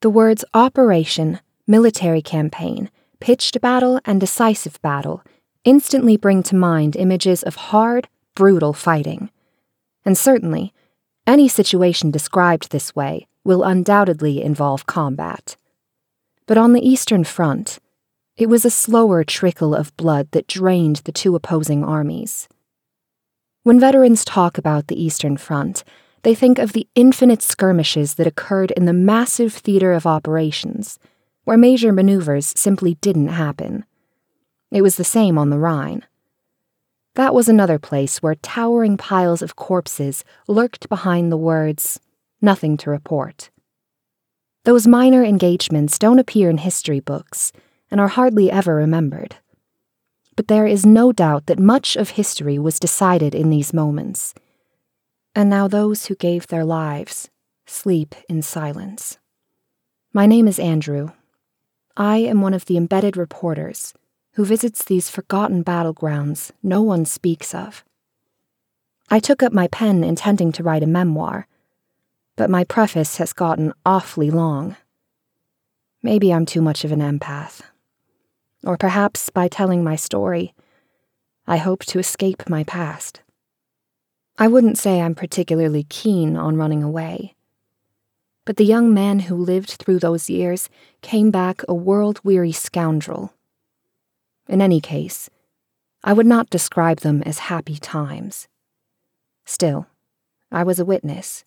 The words operation, military campaign, pitched battle, and decisive battle instantly bring to mind images of hard, brutal fighting. And certainly, any situation described this way will undoubtedly involve combat. But on the Eastern Front, it was a slower trickle of blood that drained the two opposing armies. When veterans talk about the Eastern Front, they think of the infinite skirmishes that occurred in the massive theater of operations, where major maneuvers simply didn't happen. It was the same on the Rhine. That was another place where towering piles of corpses lurked behind the words, nothing to report. Those minor engagements don't appear in history books and are hardly ever remembered. But there is no doubt that much of history was decided in these moments. And now those who gave their lives sleep in silence. My name is Andrew. I am one of the embedded reporters who visits these forgotten battlegrounds no one speaks of. I took up my pen intending to write a memoir but my preface has gotten awfully long. Maybe I'm too much of an empath. Or perhaps by telling my story, I hope to escape my past. I wouldn't say I'm particularly keen on running away. But the young man who lived through those years came back a world weary scoundrel. In any case, I would not describe them as happy times. Still, I was a witness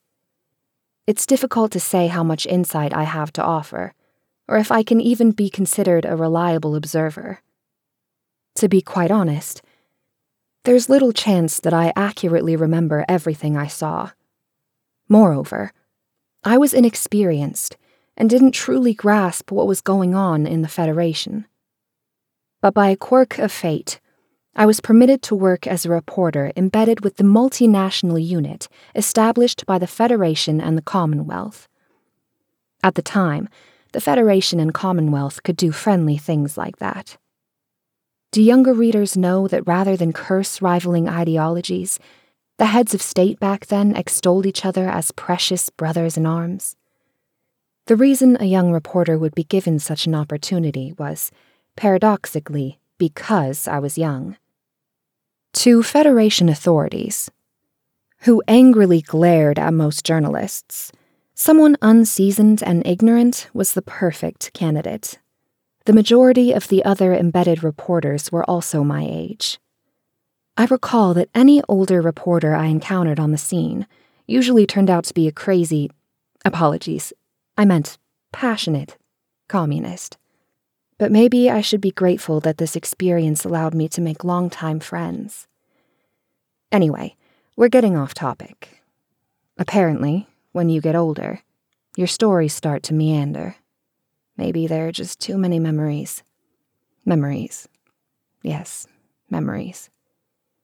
it's difficult to say how much insight I have to offer, or if I can even be considered a reliable observer. To be quite honest, there's little chance that I accurately remember everything I saw. Moreover, I was inexperienced and didn't truly grasp what was going on in the Federation. But by a quirk of fate, I was permitted to work as a reporter embedded with the multinational unit established by the Federation and the Commonwealth. At the time, the Federation and Commonwealth could do friendly things like that. Do younger readers know that rather than curse rivaling ideologies, the heads of state back then extolled each other as precious brothers in arms? The reason a young reporter would be given such an opportunity was, paradoxically, because I was young. To Federation authorities, who angrily glared at most journalists, someone unseasoned and ignorant was the perfect candidate. The majority of the other embedded reporters were also my age. I recall that any older reporter I encountered on the scene usually turned out to be a crazy, apologies, I meant passionate, communist. But maybe I should be grateful that this experience allowed me to make longtime friends. Anyway, we're getting off topic. Apparently, when you get older, your stories start to meander. Maybe there are just too many memories. Memories. Yes, memories.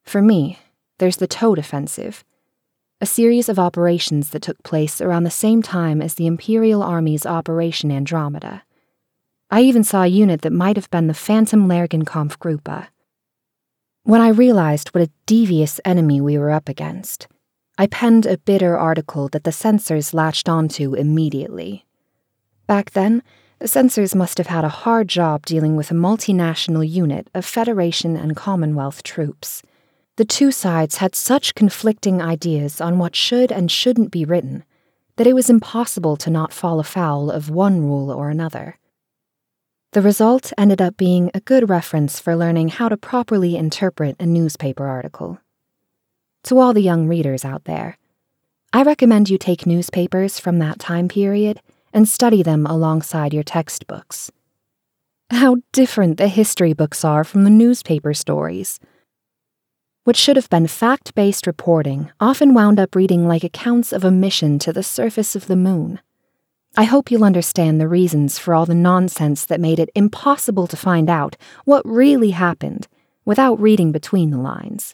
For me, there's the Toad Offensive, a series of operations that took place around the same time as the Imperial Army's Operation Andromeda. I even saw a unit that might have been the Phantom Lergenkampfgruppe. When I realized what a devious enemy we were up against, I penned a bitter article that the censors latched onto immediately. Back then, the censors must have had a hard job dealing with a multinational unit of Federation and Commonwealth troops. The two sides had such conflicting ideas on what should and shouldn't be written that it was impossible to not fall afoul of one rule or another. The result ended up being a good reference for learning how to properly interpret a newspaper article. To all the young readers out there, I recommend you take newspapers from that time period and study them alongside your textbooks. How different the history books are from the newspaper stories. What should have been fact based reporting often wound up reading like accounts of a mission to the surface of the moon. I hope you'll understand the reasons for all the nonsense that made it impossible to find out what really happened without reading between the lines.